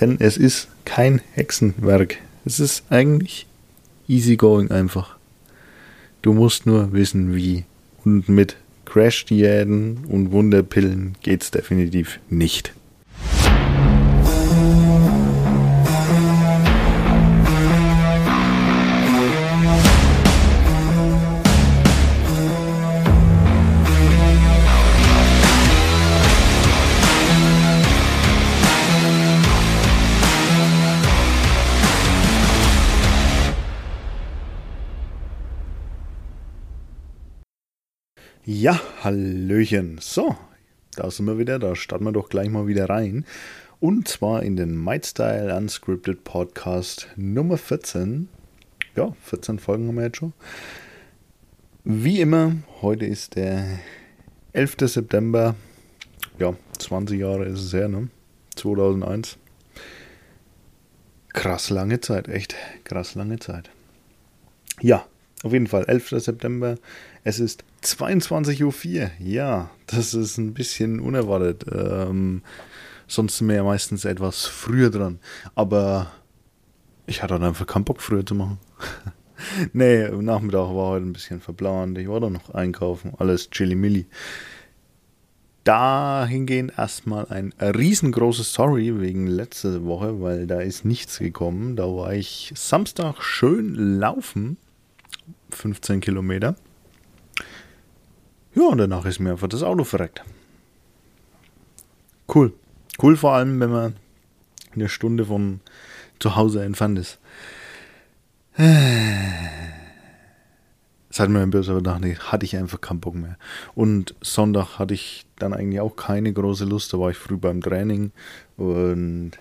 Denn es ist kein Hexenwerk. Es ist eigentlich easy going einfach. Du musst nur wissen, wie. Und mit Crash-Diäten und Wunderpillen geht's definitiv nicht. Ja, Hallöchen. So, da sind wir wieder. Da starten wir doch gleich mal wieder rein. Und zwar in den MindStyle Unscripted Podcast Nummer 14. Ja, 14 Folgen haben wir jetzt schon. Wie immer, heute ist der 11. September. Ja, 20 Jahre ist es her, ne? 2001. Krass lange Zeit, echt krass lange Zeit. Ja, auf jeden Fall, 11. September. Es ist 22.04 Uhr. Ja, das ist ein bisschen unerwartet. Ähm, sonst sind wir ja meistens etwas früher dran. Aber ich hatte dann einfach keinen Bock, früher zu machen. nee, am Nachmittag war heute ein bisschen verplant. Ich war da noch einkaufen. Alles chili-milli. Dahingehend erstmal ein riesengroßes Sorry wegen letzter Woche, weil da ist nichts gekommen. Da war ich Samstag schön laufen 15 Kilometer. Ja, und danach ist mir einfach das Auto verreckt. Cool. Cool vor allem, wenn man eine Stunde von zu Hause entfernt ist. Seit meinem böse gedacht, hatte ich einfach keinen Bock mehr. Und Sonntag hatte ich dann eigentlich auch keine große Lust. Da war ich früh beim Training. Und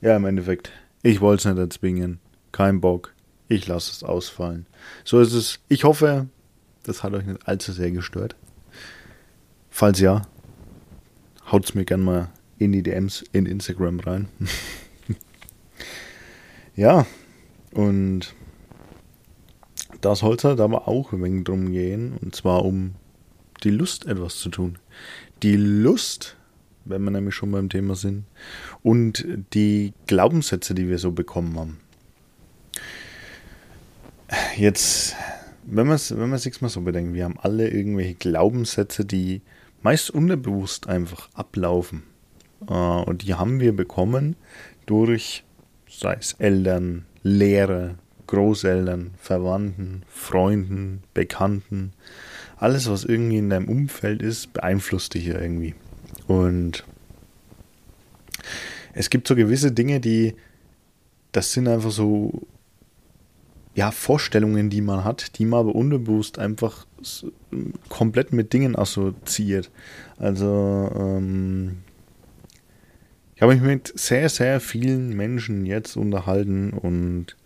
ja, im Endeffekt, ich wollte es nicht erzwingen. Kein Bock ich lasse es ausfallen. So ist es. Ich hoffe, das hat euch nicht allzu sehr gestört. Falls ja, haut es mir gerne mal in die DMs in Instagram rein. ja, und da soll es halt aber auch ein wenig drum gehen. Und zwar um die Lust, etwas zu tun. Die Lust, wenn wir nämlich schon beim Thema sind, und die Glaubenssätze, die wir so bekommen haben jetzt, wenn man es wenn sich mal so bedenkt, wir haben alle irgendwelche Glaubenssätze, die meist unterbewusst einfach ablaufen. Äh, und die haben wir bekommen durch, sei es Eltern, Lehrer, Großeltern, Verwandten, Freunden, Bekannten. Alles, was irgendwie in deinem Umfeld ist, beeinflusst dich irgendwie. Und es gibt so gewisse Dinge, die, das sind einfach so ja, Vorstellungen, die man hat, die man aber unbewusst einfach komplett mit Dingen assoziiert. Also, ähm, ich habe mich mit sehr, sehr vielen Menschen jetzt unterhalten und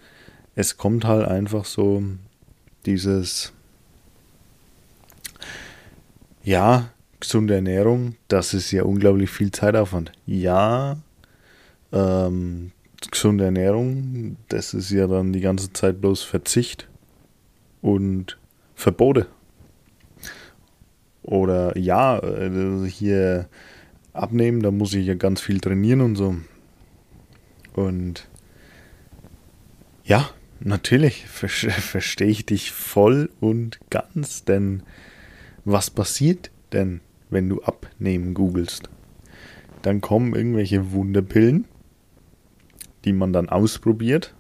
es kommt halt einfach so dieses, ja, gesunde Ernährung, das ist ja unglaublich viel Zeitaufwand. Ja, ähm, gesunde Ernährung, das ist ja dann die ganze Zeit bloß Verzicht und Verbote. Oder ja, also hier abnehmen, da muss ich ja ganz viel trainieren und so. Und ja, natürlich verstehe ich dich voll und ganz, denn was passiert denn, wenn du abnehmen googelst? Dann kommen irgendwelche Wunderpillen die man dann ausprobiert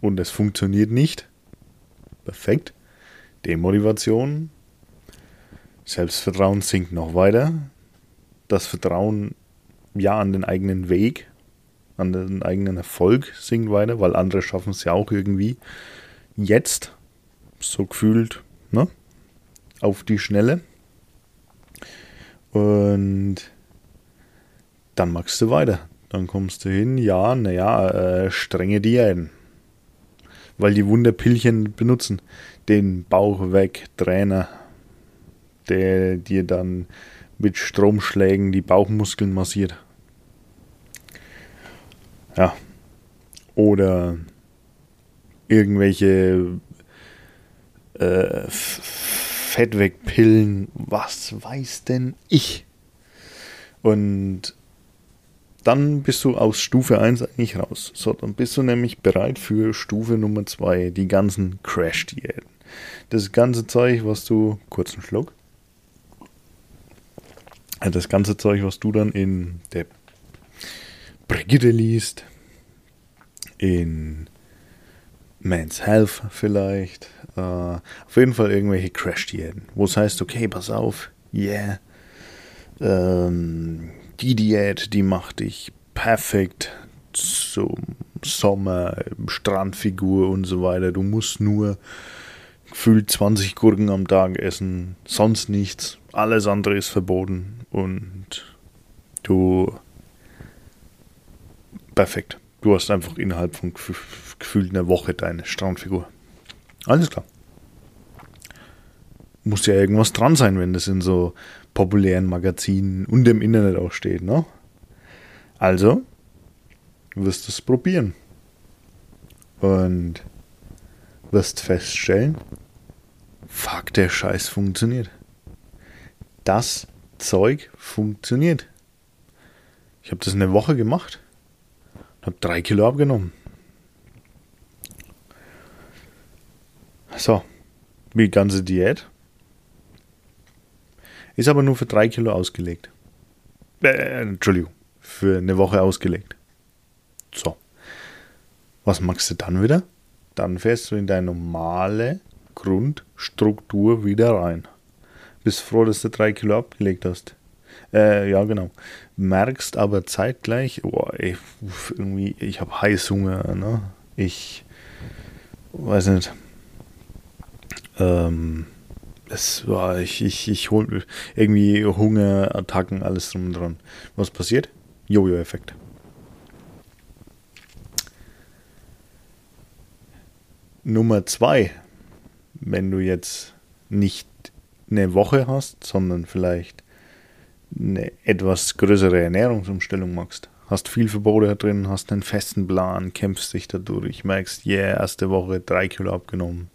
und es funktioniert nicht. Perfekt. Demotivation. Selbstvertrauen sinkt noch weiter. Das Vertrauen ja an den eigenen Weg, an den eigenen Erfolg sinkt weiter, weil andere schaffen es ja auch irgendwie. Jetzt, so gefühlt, ne? Auf die Schnelle. Und dann machst du weiter. Dann kommst du hin, ja, naja, äh, strenge Diäten. Weil die Wunderpillchen benutzen. Den Bauch weg, Trainer, der dir dann mit Stromschlägen die Bauchmuskeln massiert. Ja. Oder irgendwelche äh, Fettwegpillen, was weiß denn ich? Und dann bist du aus Stufe 1 eigentlich raus. So, dann bist du nämlich bereit für Stufe Nummer 2, die ganzen Crash-Diäten. Das ganze Zeug, was du, kurzen Schluck, das ganze Zeug, was du dann in der Brigitte liest, in Man's Health vielleicht, äh, auf jeden Fall irgendwelche Crash-Diäten, wo es heißt, okay, pass auf, yeah, ähm, die Diät, die macht dich perfekt zum Sommer, Strandfigur und so weiter. Du musst nur gefühlt 20 Gurken am Tag essen, sonst nichts. Alles andere ist verboten und du perfekt. Du hast einfach innerhalb von gefühlt einer Woche deine Strandfigur. Alles klar. Muss ja irgendwas dran sein, wenn das in so populären Magazinen und im Internet auch steht, ne? Also, wirst du es probieren. Und wirst feststellen, fuck, der Scheiß funktioniert. Das Zeug funktioniert. Ich habe das eine Woche gemacht und habe drei Kilo abgenommen. So, die ganze Diät ist aber nur für drei Kilo ausgelegt. Äh, Entschuldigung, für eine Woche ausgelegt. So. Was machst du dann wieder? Dann fährst du in deine normale Grundstruktur wieder rein. Bist froh, dass du drei Kilo abgelegt hast. Äh, ja, genau. Merkst aber zeitgleich, oh, ey, irgendwie, ich habe Heißhunger, ne? Ich weiß nicht. Ähm, es war, ich, ich, ich hol irgendwie Hunger, Attacken, alles drum und dran. Was passiert? Jojo-Effekt. Nummer zwei, wenn du jetzt nicht eine Woche hast, sondern vielleicht eine etwas größere Ernährungsumstellung machst. Hast viel Verbote drin, hast einen festen Plan, kämpfst dich dadurch, merkst, yeah, erste Woche drei Kilo abgenommen.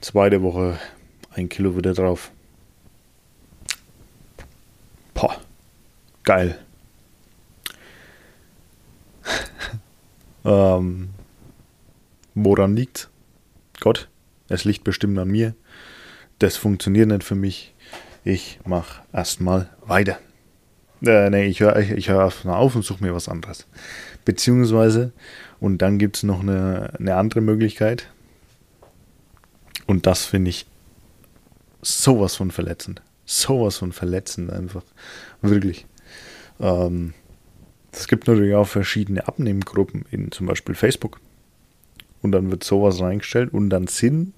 Zweite Woche ein Kilo wieder drauf. Boah, geil. ähm, woran liegt? Gott, es liegt bestimmt an mir. Das funktioniert nicht für mich. Ich mach erstmal weiter. Äh, nee, ich höre ich, hör erstmal auf und suche mir was anderes. Beziehungsweise, und dann gibt es noch eine, eine andere Möglichkeit. Und das finde ich sowas von verletzend. Sowas von verletzend einfach. Wirklich. Ähm, es gibt natürlich auch verschiedene Abnehmgruppen in zum Beispiel Facebook. Und dann wird sowas reingestellt und dann Sinn,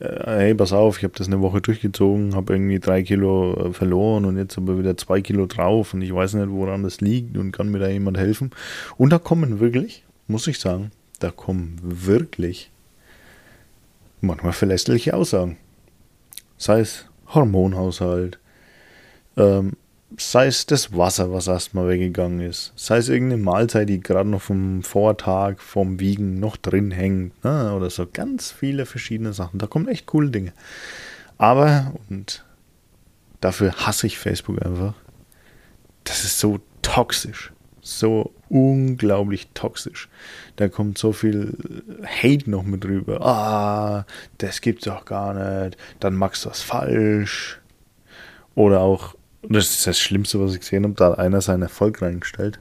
äh, hey, pass auf, ich habe das eine Woche durchgezogen, habe irgendwie drei Kilo äh, verloren und jetzt aber wieder zwei Kilo drauf und ich weiß nicht, woran das liegt und kann mir da jemand helfen. Und da kommen wirklich, muss ich sagen, da kommen wirklich manchmal verlässliche Aussagen sei es Hormonhaushalt, ähm, sei es das Wasser, was erstmal weggegangen ist, sei es irgendeine Mahlzeit, die gerade noch vom Vortag, vom Wiegen noch drin hängt, ne? oder so ganz viele verschiedene Sachen. Da kommen echt coole Dinge. Aber, und dafür hasse ich Facebook einfach, das ist so toxisch so unglaublich toxisch. Da kommt so viel Hate noch mit drüber. Ah, das gibt's doch gar nicht. Dann machst du was falsch. Oder auch, das ist das Schlimmste, was ich gesehen habe, da hat einer seinen Erfolg reingestellt.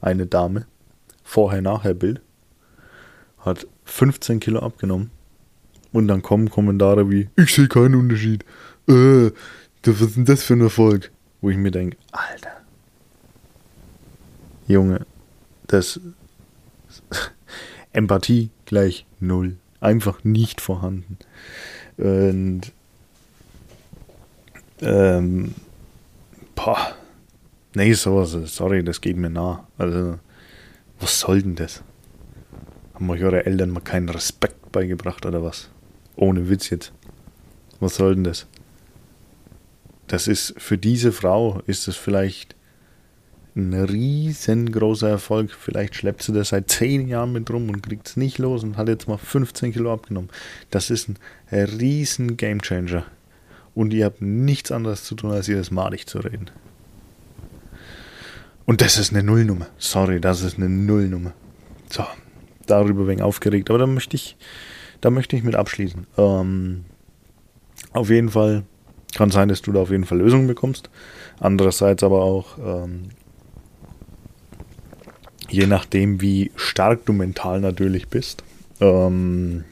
Eine Dame. Vorher-Nachher-Bild. Hat 15 Kilo abgenommen. Und dann kommen Kommentare wie, ich sehe keinen Unterschied. Äh, was ist denn das für ein Erfolg? Wo ich mir denke, Alter Junge, das Empathie gleich null. Einfach nicht vorhanden. Und ähm, boah, nee, sowas, sorry, das geht mir nah. Also, was soll denn das? Haben euch eure Eltern mal keinen Respekt beigebracht oder was? Ohne Witz jetzt. Was soll denn das? Das ist für diese Frau ist es vielleicht ein riesengroßer Erfolg. Vielleicht schleppt sie das seit zehn Jahren mit rum und kriegt es nicht los und hat jetzt mal 15 Kilo abgenommen. Das ist ein riesen Gamechanger. Und ihr habt nichts anderes zu tun, als ihr das malig zu reden. Und das ist eine Nullnummer. Sorry, das ist eine Nullnummer. So, darüber wegen aufgeregt. Aber da möchte ich, da möchte ich mit abschließen. Ähm, auf jeden Fall kann sein, dass du da auf jeden Fall Lösungen bekommst. Andererseits aber auch, ähm, je nachdem, wie stark du mental natürlich bist, ähm,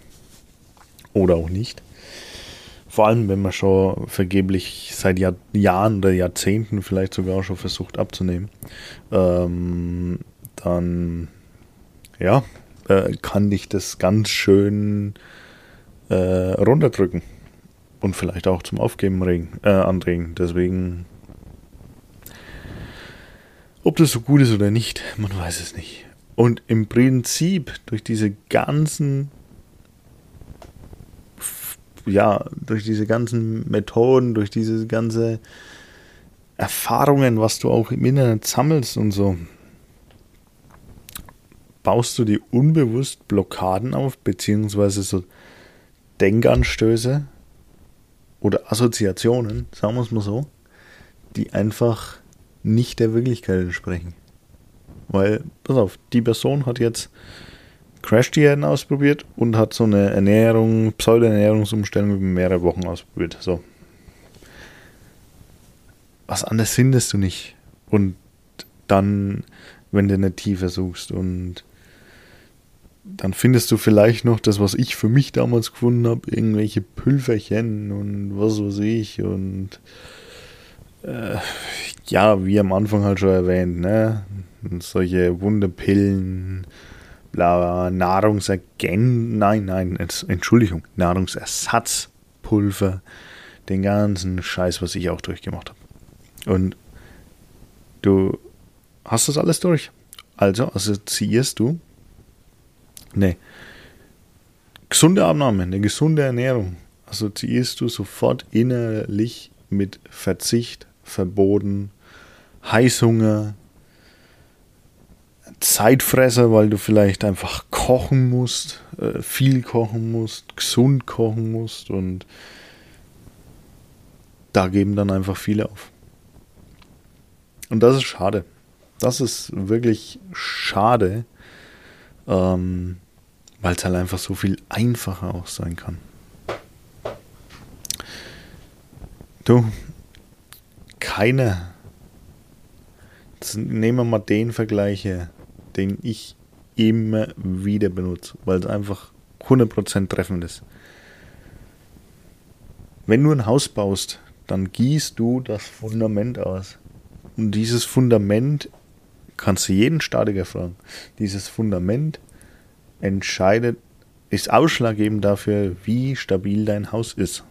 oder auch nicht. Vor allem, wenn man schon vergeblich seit Jahr, Jahren oder Jahrzehnten vielleicht sogar schon versucht abzunehmen, ähm, dann ja, äh, kann dich das ganz schön äh, runterdrücken und vielleicht auch zum Aufgeben regen, äh, anregen. Deswegen, ob das so gut ist oder nicht, man weiß es nicht. Und im Prinzip durch diese ganzen ja, durch diese ganzen Methoden, durch diese ganze Erfahrungen, was du auch im Internet sammelst und so, baust du dir unbewusst Blockaden auf, beziehungsweise so Denkanstöße oder Assoziationen, sagen wir es mal so, die einfach nicht der Wirklichkeit entsprechen. Weil, pass auf, die Person hat jetzt Crash-Diäten ausprobiert und hat so eine Ernährung, Pseudo-Ernährungsumstellung über mehrere Wochen ausprobiert. So. Was anderes findest du nicht. Und dann, wenn du eine Tiefe suchst und dann findest du vielleicht noch das, was ich für mich damals gefunden habe, irgendwelche Pülverchen und was weiß ich und äh, ja, wie am Anfang halt schon erwähnt, ne? Solche Wunderpillen, bla, Nahrungsergän, nein, nein, Entschuldigung, Nahrungsersatzpulver, den ganzen Scheiß, was ich auch durchgemacht habe. Und du hast das alles durch. Also assoziierst du eine gesunde Abnahme, eine gesunde Ernährung, assoziierst du sofort innerlich mit Verzicht, Verboten, Heißhunger, Zeitfresser, weil du vielleicht einfach kochen musst, äh, viel kochen musst, gesund kochen musst und da geben dann einfach viele auf. Und das ist schade. Das ist wirklich schade, ähm, weil es halt einfach so viel einfacher auch sein kann. Du, keiner. nehmen wir mal den Vergleich den ich immer wieder benutze, weil es einfach 100% treffend ist. Wenn du ein Haus baust, dann gießt du das Fundament aus. Und dieses Fundament kannst du jeden Statiker fragen. Dieses Fundament entscheidet, ist ausschlaggebend dafür, wie stabil dein Haus ist.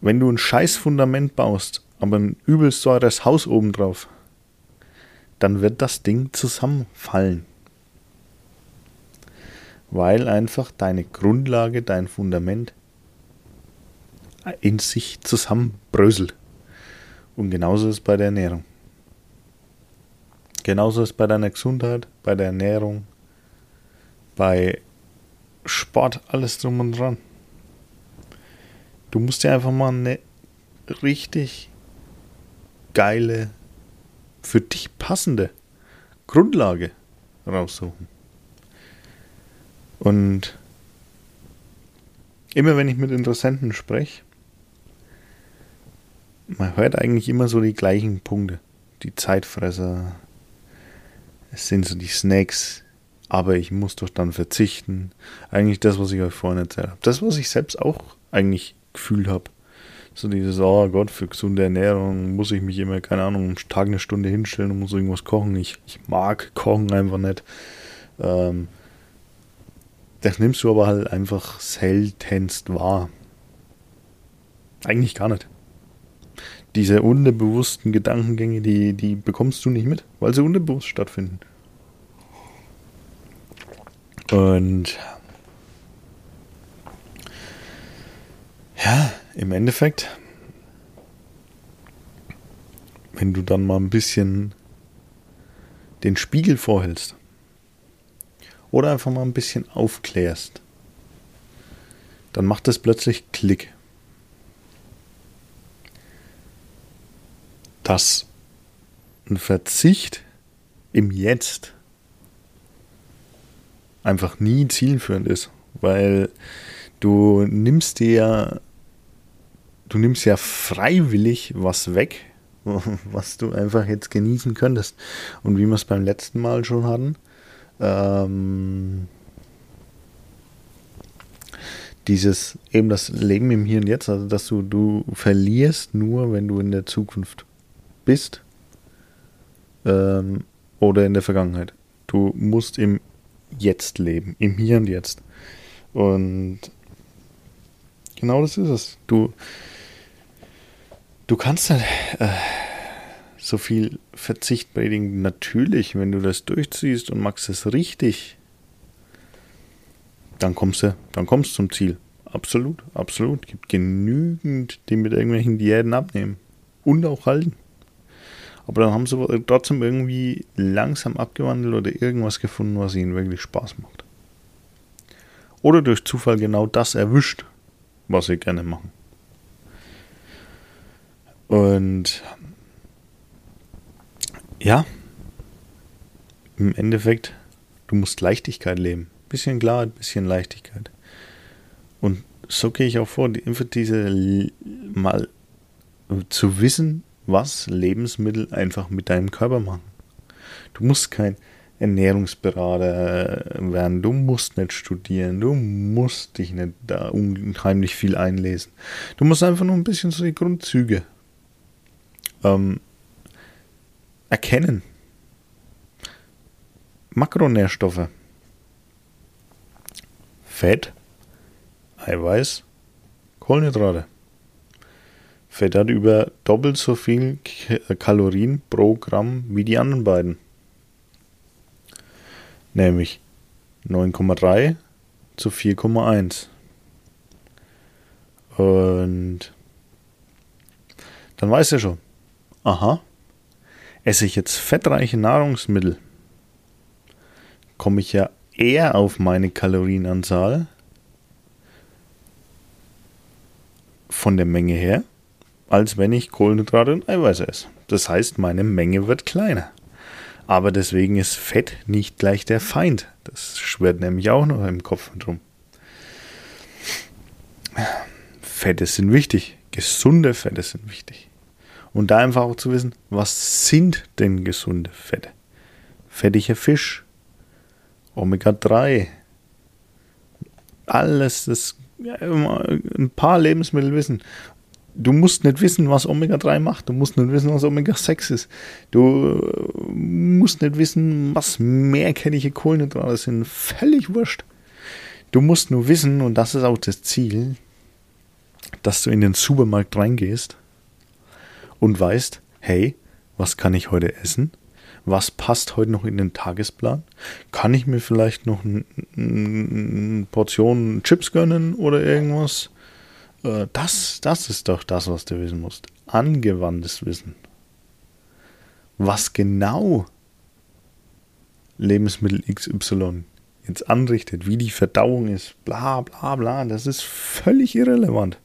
Wenn du ein scheiß Fundament baust, aber ein übelst teures Haus obendrauf, dann wird das Ding zusammenfallen. Weil einfach deine Grundlage, dein Fundament in sich zusammenbröselt. Und genauso ist es bei der Ernährung. Genauso ist es bei deiner Gesundheit, bei der Ernährung, bei Sport, alles drum und dran. Du musst dir einfach mal eine richtig geile für dich passende Grundlage raussuchen. Und immer wenn ich mit Interessenten spreche, man hört eigentlich immer so die gleichen Punkte. Die Zeitfresser, es sind so die Snacks, aber ich muss doch dann verzichten. Eigentlich das, was ich euch vorhin erzählt habe. Das, was ich selbst auch eigentlich gefühlt habe. So dieses, oh Gott, für gesunde Ernährung muss ich mich immer, keine Ahnung, am Tag eine Stunde hinstellen und muss irgendwas kochen. Ich, ich mag Kochen einfach nicht. Ähm, das nimmst du aber halt einfach seltenst wahr. Eigentlich gar nicht. Diese unbewussten Gedankengänge, die, die bekommst du nicht mit, weil sie unbewusst stattfinden. Und ja, im Endeffekt, wenn du dann mal ein bisschen den Spiegel vorhältst oder einfach mal ein bisschen aufklärst, dann macht es plötzlich Klick. dass ein Verzicht im Jetzt einfach nie zielführend ist, weil du nimmst dir du nimmst ja freiwillig was weg, was du einfach jetzt genießen könntest. Und wie wir es beim letzten Mal schon hatten, ähm, dieses eben das Leben im Hier und Jetzt, also dass du, du verlierst nur, wenn du in der Zukunft bist ähm, oder in der Vergangenheit. Du musst im Jetzt leben, im Hier und Jetzt. Und genau das ist es. Du, du kannst nicht äh, so viel Verzicht predigen. Natürlich, wenn du das durchziehst und machst es richtig, dann kommst du, dann kommst zum Ziel. Absolut, absolut. Gibt genügend, die mit irgendwelchen Diäten abnehmen und auch halten. Aber dann haben sie trotzdem irgendwie langsam abgewandelt oder irgendwas gefunden, was ihnen wirklich Spaß macht. Oder durch Zufall genau das erwischt, was sie gerne machen. Und ja, im Endeffekt, du musst Leichtigkeit leben. Bisschen Klarheit, bisschen Leichtigkeit. Und so gehe ich auch vor, einfach diese mal zu wissen, was Lebensmittel einfach mit deinem Körper machen. Du musst kein Ernährungsberater werden, du musst nicht studieren, du musst dich nicht da unheimlich viel einlesen. Du musst einfach nur ein bisschen so die Grundzüge ähm, erkennen. Makronährstoffe. Fett, Eiweiß, Kohlenhydrate. Fett hat über doppelt so viel Kalorien pro Gramm wie die anderen beiden. Nämlich 9,3 zu 4,1. Und dann weiß er schon, aha, esse ich jetzt fettreiche Nahrungsmittel, komme ich ja eher auf meine Kalorienanzahl von der Menge her als wenn ich Kohlenhydrate und Eiweiße esse. Das heißt, meine Menge wird kleiner. Aber deswegen ist Fett nicht gleich der Feind. Das schwirrt nämlich auch noch im Kopf drum. Fette sind wichtig. Gesunde Fette sind wichtig. Und da einfach auch zu wissen, was sind denn gesunde Fette? Fettiger Fisch, Omega-3, alles, das ein paar Lebensmittel wissen du musst nicht wissen, was Omega-3 macht. Du musst nicht wissen, was Omega-6 ist. Du äh, musst nicht wissen, was mehrkettige Kohlenhydrate sind. Völlig wurscht. Du musst nur wissen, und das ist auch das Ziel, dass du in den Supermarkt reingehst und weißt, hey, was kann ich heute essen? Was passt heute noch in den Tagesplan? Kann ich mir vielleicht noch eine Portion Chips gönnen oder irgendwas? Äh, das, das ist doch das, was du wissen musst. Angewandtes Wissen. Was genau Lebensmittel XY jetzt anrichtet, wie die Verdauung ist, bla bla bla, das ist völlig irrelevant.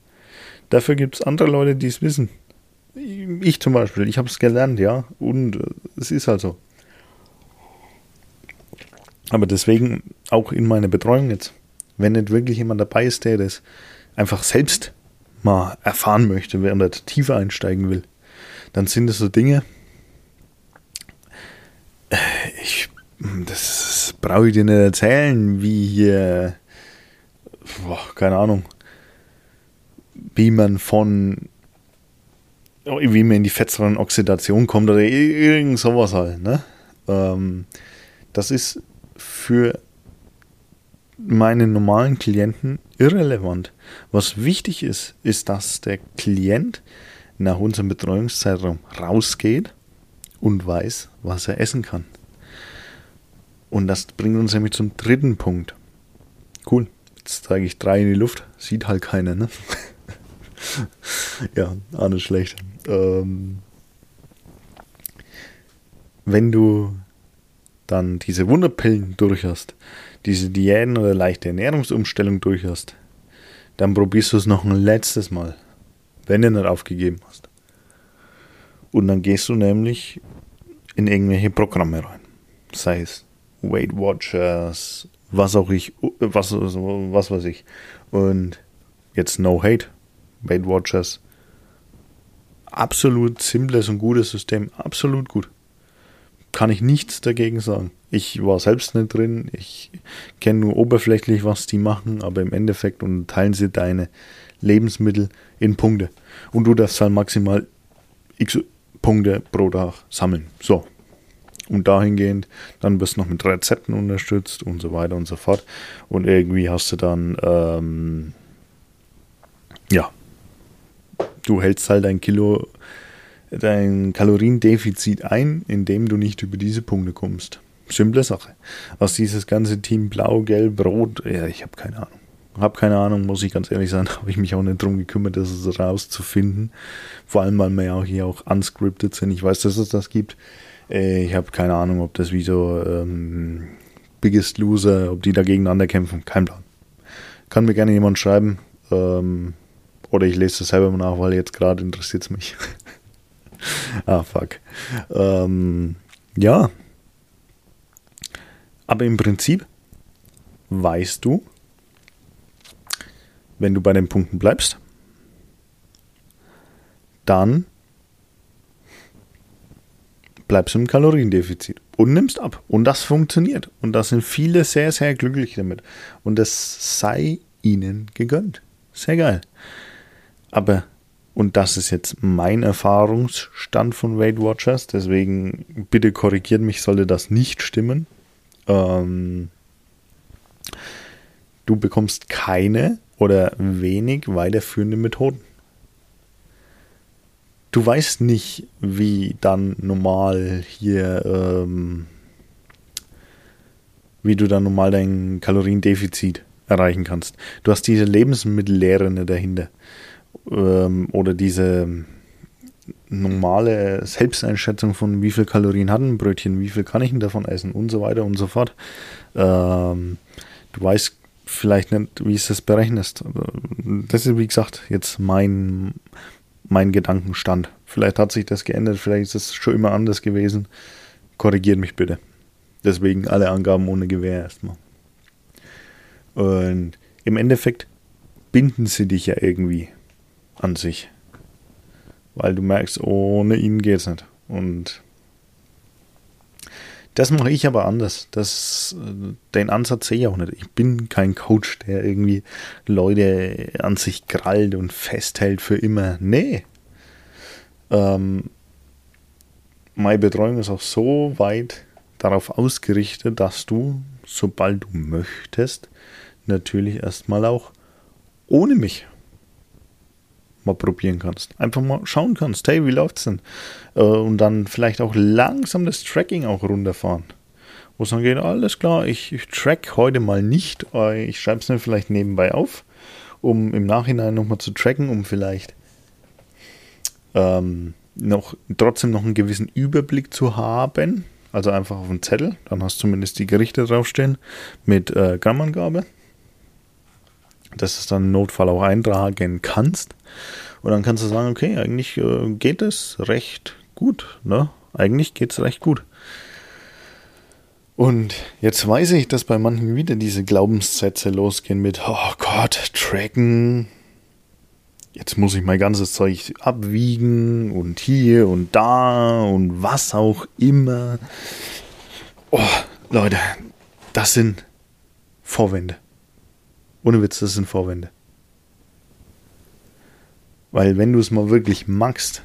Dafür gibt es andere Leute, die es wissen. Ich zum Beispiel, ich habe es gelernt, ja, und äh, es ist halt so. Aber deswegen auch in meiner Betreuung jetzt, wenn nicht wirklich jemand dabei ist, der das einfach selbst mal erfahren möchte, während er tiefer einsteigen will, dann sind es so Dinge, äh, ich, das brauche ich dir nicht erzählen, wie hier, boah, keine Ahnung, wie man von, wie man in die Fettsäurenoxidation kommt oder irgend sowas halt, ne? Ähm, das ist für meine normalen Klienten irrelevant. Was wichtig ist, ist, dass der Klient nach unserem Betreuungszeitraum rausgeht und weiß, was er essen kann. Und das bringt uns nämlich zum dritten Punkt. Cool, jetzt zeige ich drei in die Luft, sieht halt keiner, ne? ja, auch nicht schlecht. Ähm, wenn du dann diese Wunderpillen durch hast, diese Diäten oder leichte Ernährungsumstellung durch hast, dann probierst du es noch ein letztes Mal, wenn du nicht aufgegeben hast. Und dann gehst du nämlich in irgendwelche Programme rein. Sei es Weight Watchers, was auch ich, was, was weiß ich. Und jetzt no hate. Weight Watchers. Absolut simples und gutes System. Absolut gut. Kann ich nichts dagegen sagen. Ich war selbst nicht drin. Ich kenne nur oberflächlich, was die machen, aber im Endeffekt unterteilen sie deine Lebensmittel in Punkte. Und du darfst halt maximal x Punkte pro Tag sammeln. So. Und dahingehend, dann wirst du noch mit Rezepten unterstützt und so weiter und so fort. Und irgendwie hast du dann, ähm, ja, du hältst halt ein Kilo, dein Kaloriendefizit ein, indem du nicht über diese Punkte kommst. Simple Sache. Was dieses ganze Team Blau, Gelb, Rot, ja, ich habe keine Ahnung. Hab keine Ahnung, muss ich ganz ehrlich sein, habe ich mich auch nicht drum gekümmert, das rauszufinden. Vor allem, weil wir ja auch hier auch unscripted sind. Ich weiß, dass es das gibt. Äh, ich habe keine Ahnung, ob das wie so ähm, Biggest Loser, ob die da gegeneinander kämpfen. Kein Plan. Kann mir gerne jemand schreiben. Ähm, oder ich lese das selber mal nach, weil jetzt gerade interessiert es mich. ah, fuck. Ähm, ja. Aber im Prinzip weißt du, wenn du bei den Punkten bleibst, dann bleibst du im Kaloriendefizit und nimmst ab. Und das funktioniert. Und da sind viele sehr, sehr glücklich damit. Und das sei ihnen gegönnt. Sehr geil. Aber, und das ist jetzt mein Erfahrungsstand von Weight Watchers, deswegen bitte korrigiert mich, sollte das nicht stimmen. Ähm, du bekommst keine oder wenig weiterführende Methoden. Du weißt nicht, wie dann normal hier, ähm, wie du dann normal dein Kaloriendefizit erreichen kannst. Du hast diese Lebensmittellehre dahinter. Ähm, oder diese normale Selbsteinschätzung von wie viel Kalorien hat ein Brötchen, wie viel kann ich denn davon essen und so weiter und so fort. Ähm, du weißt vielleicht nicht, wie es das berechnest. Das ist, wie gesagt, jetzt mein, mein Gedankenstand. Vielleicht hat sich das geändert, vielleicht ist es schon immer anders gewesen. Korrigiert mich bitte. Deswegen alle Angaben ohne Gewähr erstmal. Und im Endeffekt binden sie dich ja irgendwie an sich. Weil du merkst, ohne ihn geht es nicht. Und das mache ich aber anders. Das, äh, den Ansatz sehe ich auch nicht. Ich bin kein Coach, der irgendwie Leute an sich krallt und festhält für immer. Nee. Ähm, meine Betreuung ist auch so weit darauf ausgerichtet, dass du, sobald du möchtest, natürlich erstmal auch ohne mich mal probieren kannst. Einfach mal schauen kannst, hey, wie läuft's denn? Äh, und dann vielleicht auch langsam das Tracking auch runterfahren. Wo es dann geht, alles klar, ich, ich track heute mal nicht. Äh, ich schreibe es mir vielleicht nebenbei auf, um im Nachhinein nochmal zu tracken, um vielleicht ähm, noch trotzdem noch einen gewissen Überblick zu haben. Also einfach auf einen Zettel, dann hast du zumindest die Gerichte draufstehen mit äh, Grammangabe dass du es dann im Notfall auch eintragen kannst. Und dann kannst du sagen, okay, eigentlich äh, geht es recht gut. Ne? Eigentlich geht es recht gut. Und jetzt weiß ich, dass bei manchen wieder diese Glaubenssätze losgehen mit, oh Gott, tracken. Jetzt muss ich mein ganzes Zeug abwiegen und hier und da und was auch immer. Oh, Leute, das sind Vorwände. Ohne Witz, das sind Vorwände. Weil wenn du es mal wirklich magst,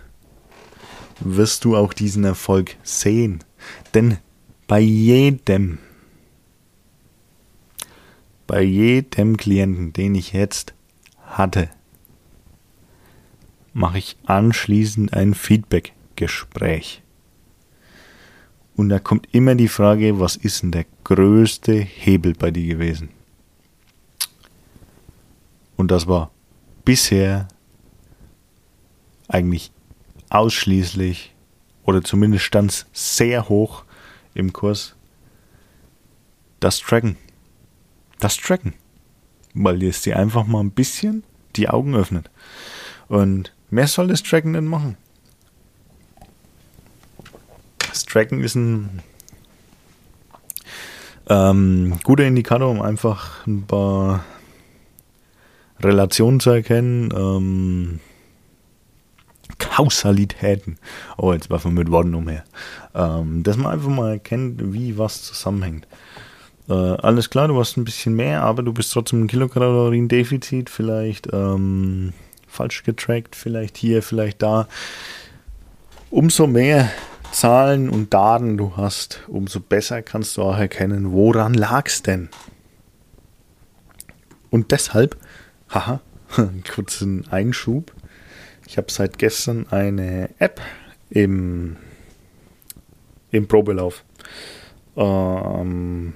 wirst du auch diesen Erfolg sehen. Denn bei jedem, bei jedem Klienten, den ich jetzt hatte, mache ich anschließend ein Feedback-Gespräch. Und da kommt immer die Frage, was ist denn der größte Hebel bei dir gewesen? Und das war bisher eigentlich ausschließlich oder zumindest stand es sehr hoch im Kurs das Tracken. Das Tracken. Weil es dir einfach mal ein bisschen die Augen öffnet. Und mehr soll das Tracken denn machen? das Tracken ist ein ähm, guter Indikator, um einfach ein paar Relationen zu erkennen. Ähm, Kausalitäten. Oh, jetzt war wir mit Worten umher. Ähm, dass man einfach mal erkennt, wie was zusammenhängt. Äh, alles klar, du hast ein bisschen mehr, aber du bist trotzdem ein Kilokalorien-Defizit, vielleicht ähm, falsch getrackt, vielleicht hier, vielleicht da. Umso mehr Zahlen und Daten du hast, umso besser kannst du auch erkennen, woran lag es denn. Und deshalb, haha, kurzen Einschub, ich habe seit gestern eine App im, im Probelauf. Ähm,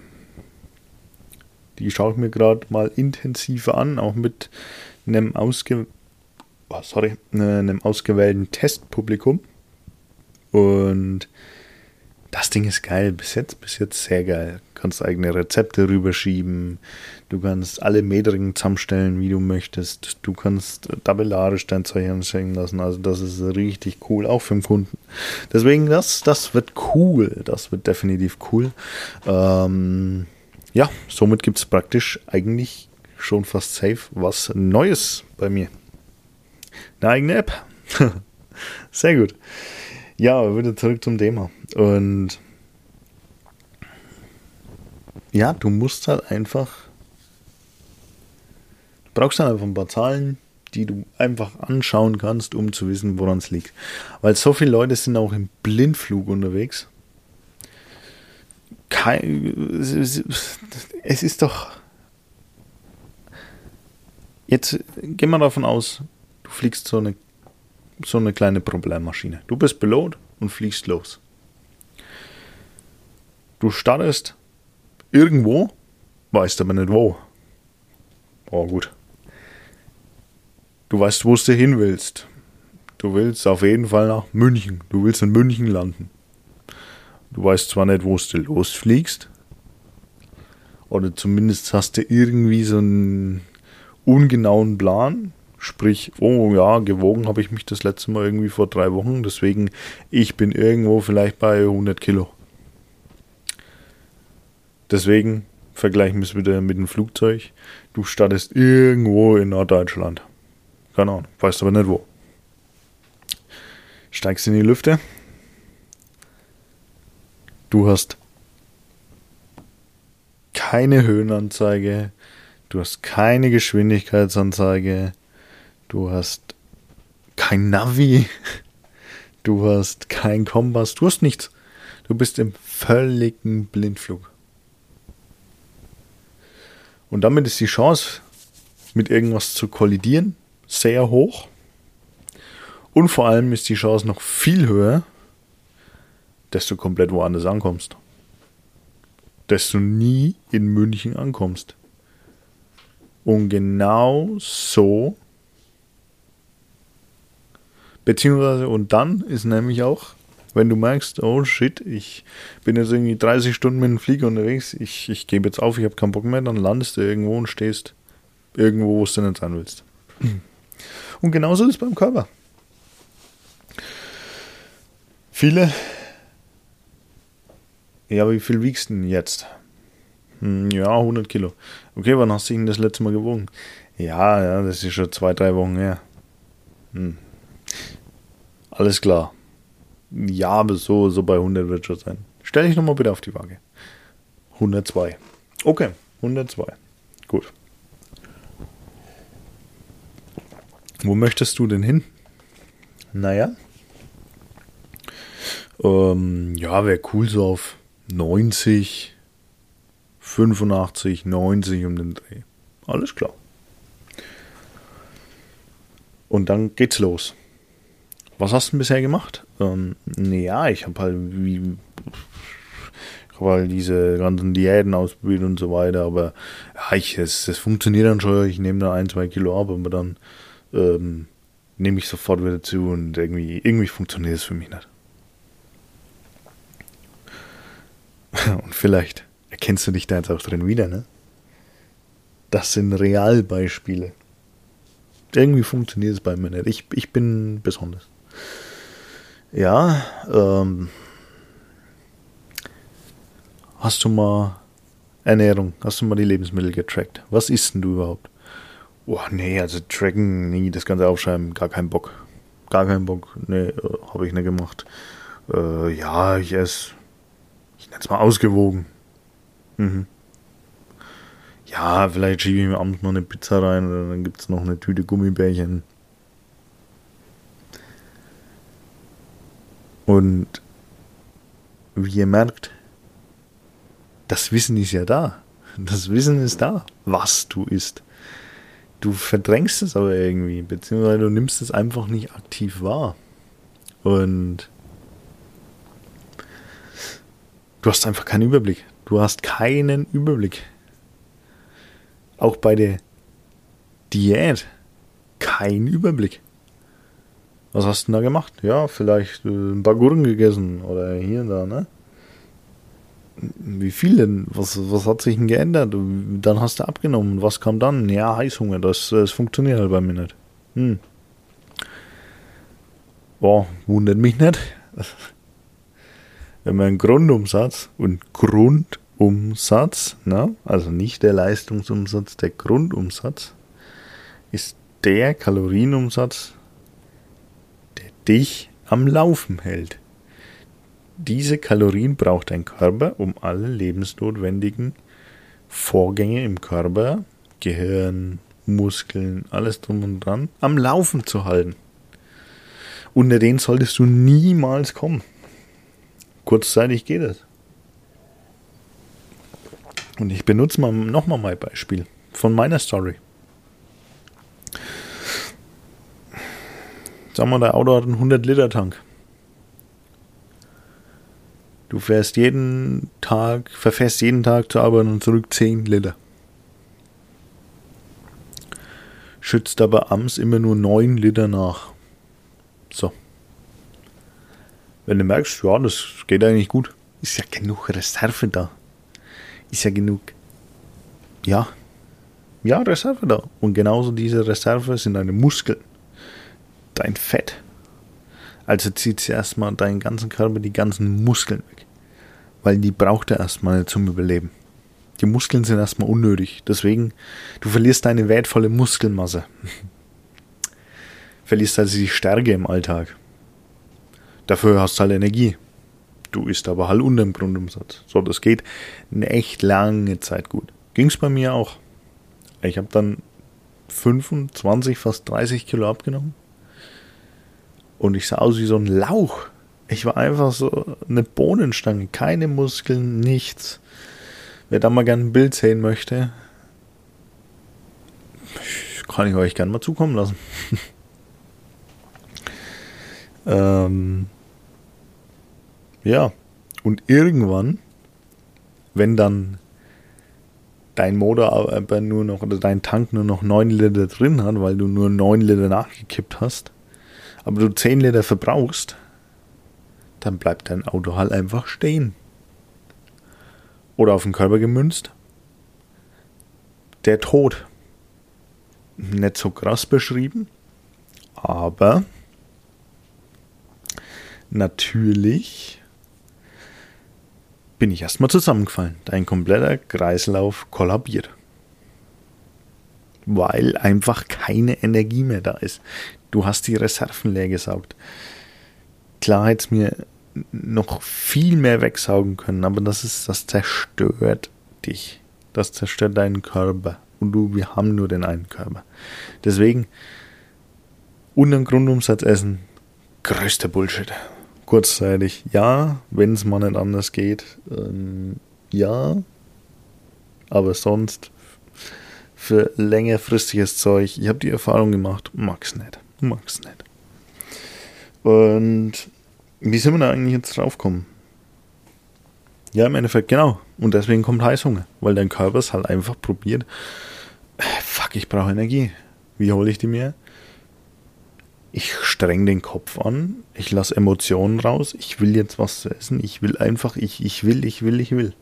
die schaue ich mir gerade mal intensiver an, auch mit einem, ausge oh, sorry, einem ausgewählten Testpublikum. Und das Ding ist geil. Bis jetzt, bis jetzt sehr geil. Du kannst eigene Rezepte rüberschieben. Du kannst alle Metriken zusammenstellen, wie du möchtest. Du kannst tabellarisch dein Zeug anstellen lassen. Also das ist richtig cool, auch für den Kunden. Deswegen, das, das wird cool. Das wird definitiv cool. Ähm, ja, somit gibt es praktisch eigentlich schon fast safe was Neues bei mir. Eine eigene App. Sehr gut. Ja, wieder zurück zum Thema. Und ja, du musst halt einfach, du brauchst halt einfach ein paar Zahlen, die du einfach anschauen kannst, um zu wissen, woran es liegt. Weil so viele Leute sind auch im Blindflug unterwegs. Kein, es ist doch. Jetzt gehen wir davon aus, du fliegst so eine so eine kleine Problemmaschine. Du bist Pilot und fliegst los. Du startest irgendwo, weißt aber nicht wo. Oh gut. Du weißt, wo du hin willst. Du willst auf jeden Fall nach München. Du willst in München landen. Du weißt zwar nicht, wo du losfliegst, oder zumindest hast du irgendwie so einen ungenauen Plan, Sprich, oh ja, gewogen habe ich mich das letzte Mal irgendwie vor drei Wochen. Deswegen, ich bin irgendwo vielleicht bei 100 Kilo. Deswegen vergleichen wir es wieder mit dem Flugzeug. Du startest irgendwo in Norddeutschland. Keine Ahnung, weißt aber nicht wo. Steigst in die Lüfte. Du hast keine Höhenanzeige. Du hast keine Geschwindigkeitsanzeige. Du hast kein Navi. Du hast kein Kompass. Du hast nichts. Du bist im völligen Blindflug. Und damit ist die Chance, mit irgendwas zu kollidieren, sehr hoch. Und vor allem ist die Chance noch viel höher, dass du komplett woanders ankommst. Dass du nie in München ankommst. Und genau so Beziehungsweise, und dann ist nämlich auch, wenn du merkst, oh shit, ich bin jetzt irgendwie 30 Stunden mit dem Flieger unterwegs, ich, ich gebe jetzt auf, ich habe keinen Bock mehr, dann landest du irgendwo und stehst irgendwo, wo du nicht sein willst. Und genauso ist es beim Körper. Viele. Ja, wie viel wiegst du denn jetzt? Hm, ja, 100 Kilo. Okay, wann hast du ihn das letzte Mal gewogen? Ja, ja, das ist schon zwei, drei Wochen her. Hm, alles klar. Ja, aber so, so bei 100 wird schon sein. Stell dich nochmal bitte auf die Waage. 102. Okay, 102. Gut. Wo möchtest du denn hin? Naja. Ähm, ja, wäre cool so auf 90, 85, 90 um den Dreh. Alles klar. Und dann geht's los. Was hast du bisher gemacht? Ähm, ja, ich habe halt wie habe halt diese ganzen Diäten ausprobiert und so weiter, aber ja, ich, es, es funktioniert dann schon, ich nehme da ein, zwei Kilo ab, aber dann ähm, nehme ich sofort wieder zu und irgendwie, irgendwie funktioniert es für mich nicht. Und vielleicht erkennst du dich da jetzt auch drin wieder, ne? Das sind Realbeispiele. Irgendwie funktioniert es bei mir nicht. Ich, ich bin besonders. Ja, ähm, hast du mal Ernährung, hast du mal die Lebensmittel getrackt? Was isst denn du überhaupt? Oh, nee, also tracken, nie, das Ganze aufschreiben, gar keinen Bock. Gar keinen Bock, nee, äh, habe ich nicht gemacht. Äh, ja, ich esse, ich nenne es mal ausgewogen. Mhm. Ja, vielleicht schiebe ich mir abends noch eine Pizza rein oder dann gibt es noch eine Tüte Gummibärchen. Und wie ihr merkt, das Wissen ist ja da. Das Wissen ist da, was du isst. Du verdrängst es aber irgendwie, beziehungsweise du nimmst es einfach nicht aktiv wahr. Und du hast einfach keinen Überblick. Du hast keinen Überblick. Auch bei der Diät kein Überblick. Was hast du denn da gemacht? Ja, vielleicht äh, ein paar Gurken gegessen oder hier und da, ne? Wie viel denn? Was, was hat sich denn geändert? Dann hast du abgenommen. Was kam dann? Ja, Heißhunger. Das, das funktioniert halt bei mir nicht. Hm. Boah, wundert mich nicht. Wenn man einen Grundumsatz und Grundumsatz, ne? also nicht der Leistungsumsatz, der Grundumsatz, ist der Kalorienumsatz, dich am Laufen hält. Diese Kalorien braucht dein Körper, um alle lebensnotwendigen Vorgänge im Körper, Gehirn, Muskeln, alles drum und dran, am Laufen zu halten. Unter den solltest du niemals kommen. Kurzzeitig geht es. Und ich benutze mal nochmal mein Beispiel von meiner Story. Sagen wir, der Auto hat einen 100 Liter Tank. Du fährst jeden Tag, verfährst jeden Tag zur Arbeit und zurück 10 Liter. Schützt aber abends immer nur 9 Liter nach. So. Wenn du merkst, ja, das geht eigentlich gut, ist ja genug Reserve da. Ist ja genug. Ja. Ja, Reserve da. Und genauso diese Reserve sind deine Muskeln. Dein Fett also zieht sie erstmal deinen ganzen Körper, die ganzen Muskeln weg. Weil die braucht er erstmal zum Überleben. Die Muskeln sind erstmal unnötig. Deswegen, du verlierst deine wertvolle Muskelmasse. verlierst also die Stärke im Alltag. Dafür hast du halt Energie. Du isst aber halt unter dem Grundumsatz. So, das geht eine echt lange Zeit gut. Ging's bei mir auch. Ich habe dann 25, fast 30 Kilo abgenommen. Und ich sah aus wie so ein Lauch. Ich war einfach so eine Bohnenstange, keine Muskeln, nichts. Wer da mal gerne ein Bild sehen möchte, kann ich euch gerne mal zukommen lassen. ähm, ja, und irgendwann, wenn dann dein Motor aber nur noch oder dein Tank nur noch 9 Liter drin hat, weil du nur 9 Liter nachgekippt hast, aber du 10 Liter verbrauchst, dann bleibt dein Auto halt einfach stehen. Oder auf den Körper gemünzt. Der Tod. Nicht so krass beschrieben, aber natürlich bin ich erstmal zusammengefallen. Dein kompletter Kreislauf kollabiert. Weil einfach keine Energie mehr da ist. Du hast die Reserven leer gesaugt. Klar hätte es mir noch viel mehr wegsaugen können, aber das ist, das zerstört dich. Das zerstört deinen Körper. Und du, wir haben nur den einen Körper. Deswegen, unterm Grundumsatz essen, größter Bullshit. Kurzzeitig, ja, wenn es mal nicht anders geht, ähm, ja, aber sonst für längerfristiges Zeug, ich habe die Erfahrung gemacht, mag's nicht. Mag's nicht. Und wie sind wir da eigentlich jetzt draufgekommen? Ja, im Endeffekt, genau. Und deswegen kommt Heißhunger, weil dein Körper es halt einfach probiert. Äh, fuck, ich brauche Energie. Wie hole ich die mir? Ich streng den Kopf an, ich lasse Emotionen raus, ich will jetzt was zu essen, ich will einfach, ich, ich will, ich will, ich will.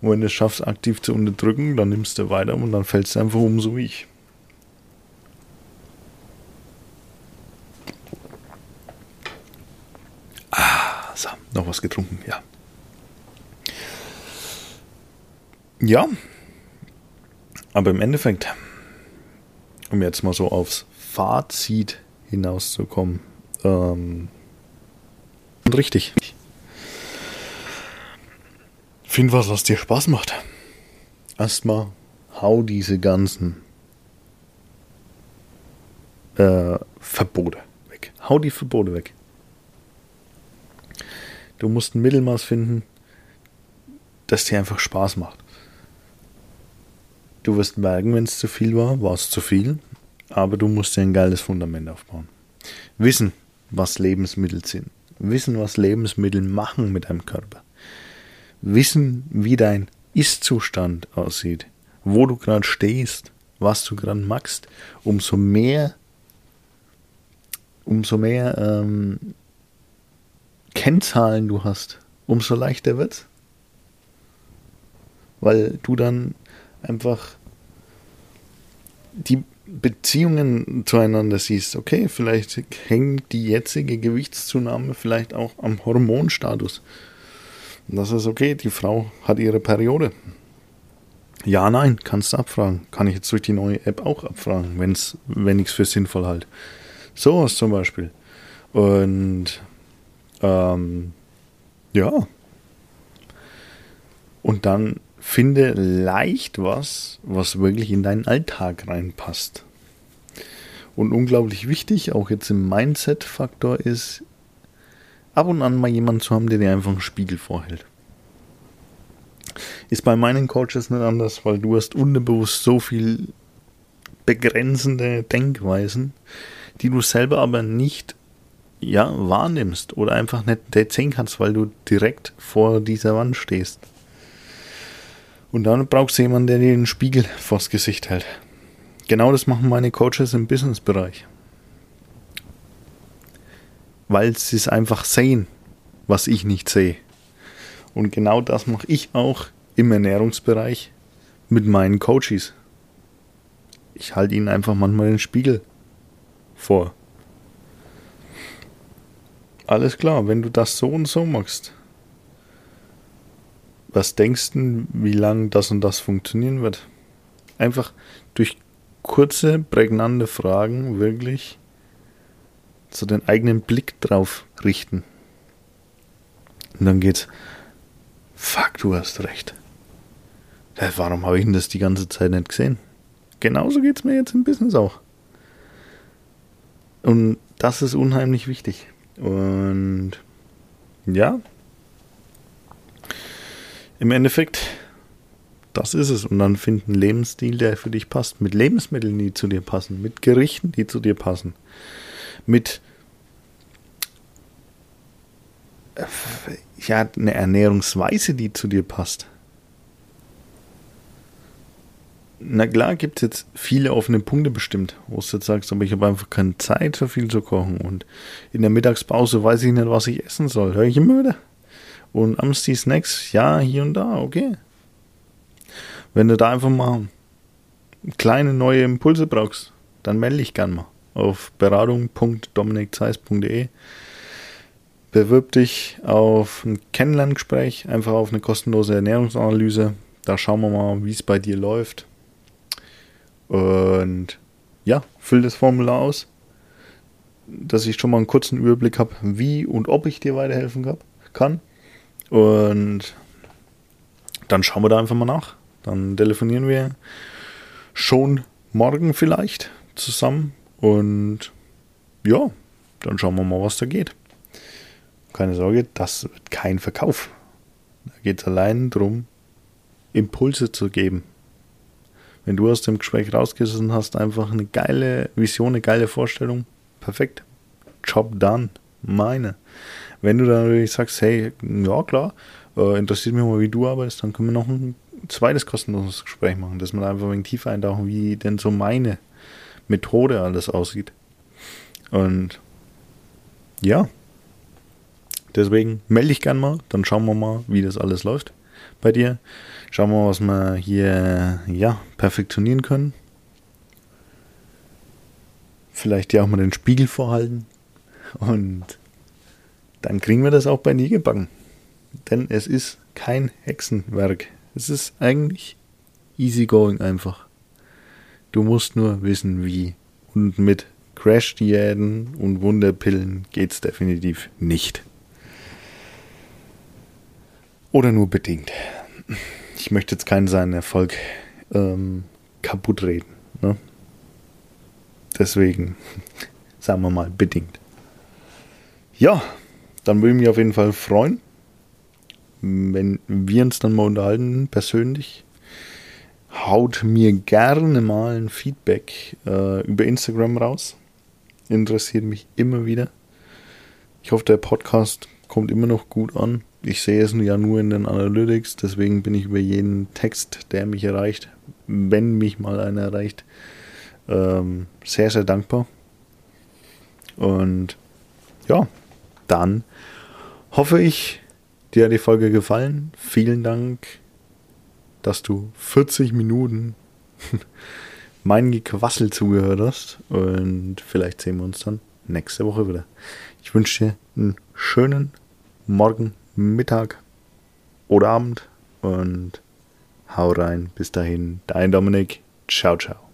Und wenn du es schaffst, aktiv zu unterdrücken, dann nimmst du weiter und dann fällst du einfach um, so wie ich. Noch was getrunken, ja. Ja, aber im Endeffekt, um jetzt mal so aufs Fazit hinauszukommen, ähm, richtig. Find was, was dir Spaß macht. Erstmal hau diese ganzen äh, Verbote weg. Hau die Verbote weg. Du musst ein Mittelmaß finden, das dir einfach Spaß macht. Du wirst merken, wenn es zu viel war, war es zu viel, aber du musst dir ein geiles Fundament aufbauen. Wissen, was Lebensmittel sind. Wissen, was Lebensmittel machen mit deinem Körper. Wissen, wie dein Ist-Zustand aussieht, wo du gerade stehst, was du gerade machst, umso mehr, umso mehr ähm, Kennzahlen du hast, umso leichter wird's. Weil du dann einfach die Beziehungen zueinander siehst. Okay, vielleicht hängt die jetzige Gewichtszunahme vielleicht auch am Hormonstatus. Das ist okay, die Frau hat ihre Periode. Ja, nein, kannst du abfragen. Kann ich jetzt durch die neue App auch abfragen, wenn's, wenn ich es für sinnvoll halte. Sowas zum Beispiel. Und ähm, ja. Und dann finde leicht was, was wirklich in deinen Alltag reinpasst. Und unglaublich wichtig, auch jetzt im Mindset-Faktor ist, ab und an mal jemanden zu haben, der dir einfach einen Spiegel vorhält. Ist bei meinen Coaches nicht anders, weil du hast unterbewusst so viel begrenzende Denkweisen, die du selber aber nicht ja, wahrnimmst oder einfach nicht sehen kannst, weil du direkt vor dieser Wand stehst. Und dann brauchst du jemanden, der dir den Spiegel vors Gesicht hält. Genau das machen meine Coaches im Businessbereich. Weil sie es einfach sehen, was ich nicht sehe. Und genau das mache ich auch im Ernährungsbereich mit meinen Coaches. Ich halte ihnen einfach manchmal den Spiegel vor. Alles klar, wenn du das so und so machst, was denkst du, wie lange das und das funktionieren wird? Einfach durch kurze, prägnante Fragen wirklich so den eigenen Blick drauf richten. Und dann geht's, fuck, du hast recht. Warum habe ich denn das die ganze Zeit nicht gesehen? Genauso geht's mir jetzt im Business auch. Und das ist unheimlich wichtig. Und ja, im Endeffekt, das ist es. Und dann finden einen Lebensstil, der für dich passt. Mit Lebensmitteln, die zu dir passen. Mit Gerichten, die zu dir passen. Mit äh, ja, eine Ernährungsweise, die zu dir passt. Na klar, gibt es jetzt viele offene Punkte bestimmt, wo du jetzt sagst, aber ich habe einfach keine Zeit, so viel zu kochen. Und in der Mittagspause weiß ich nicht, was ich essen soll. Hör ich immer wieder. Und Amsti Snacks, ja, hier und da, okay. Wenn du da einfach mal kleine neue Impulse brauchst, dann melde dich gern mal auf beratung.dominikzeiss.de. Bewirb dich auf ein Kennenlerngespräch, einfach auf eine kostenlose Ernährungsanalyse. Da schauen wir mal, wie es bei dir läuft. Und ja, füll das Formular aus, dass ich schon mal einen kurzen Überblick habe, wie und ob ich dir weiterhelfen kann. Und dann schauen wir da einfach mal nach. Dann telefonieren wir schon morgen vielleicht zusammen. Und ja, dann schauen wir mal, was da geht. Keine Sorge, das wird kein Verkauf. Da geht es allein darum, Impulse zu geben. Wenn du aus dem Gespräch rausgehst und hast einfach eine geile Vision, eine geile Vorstellung, perfekt. Job done. Meine. Wenn du dann natürlich sagst, hey, ja klar, äh, interessiert mich mal, wie du arbeitest, dann können wir noch ein zweites kostenloses Gespräch machen, dass wir einfach ein wenig tiefer eintauchen, wie denn so meine Methode alles aussieht. Und ja, deswegen melde dich gern mal, dann schauen wir mal, wie das alles läuft bei dir. Schauen wir mal, was wir hier ja, perfektionieren können. Vielleicht dir auch mal den Spiegel vorhalten. Und dann kriegen wir das auch bei dir gebacken. Denn es ist kein Hexenwerk, Es ist eigentlich easy going einfach. Du musst nur wissen, wie. Und mit Crash-Diäten und Wunderpillen geht's definitiv nicht. Oder nur bedingt. Ich möchte jetzt keinen seinen Erfolg ähm, kaputt reden. Ne? Deswegen, sagen wir mal, bedingt. Ja, dann würde ich mich auf jeden Fall freuen, wenn wir uns dann mal unterhalten, persönlich. Haut mir gerne mal ein Feedback äh, über Instagram raus. Interessiert mich immer wieder. Ich hoffe, der Podcast kommt immer noch gut an. Ich sehe es ja nur in den Analytics, deswegen bin ich über jeden Text, der mich erreicht, wenn mich mal einer erreicht, ähm, sehr, sehr dankbar. Und ja, dann hoffe ich, dir hat die Folge gefallen. Vielen Dank, dass du 40 Minuten mein Gequassel zugehört hast. Und vielleicht sehen wir uns dann nächste Woche wieder. Ich wünsche dir einen schönen Morgen, Mittag oder Abend und hau rein. Bis dahin, dein Dominik. Ciao, ciao.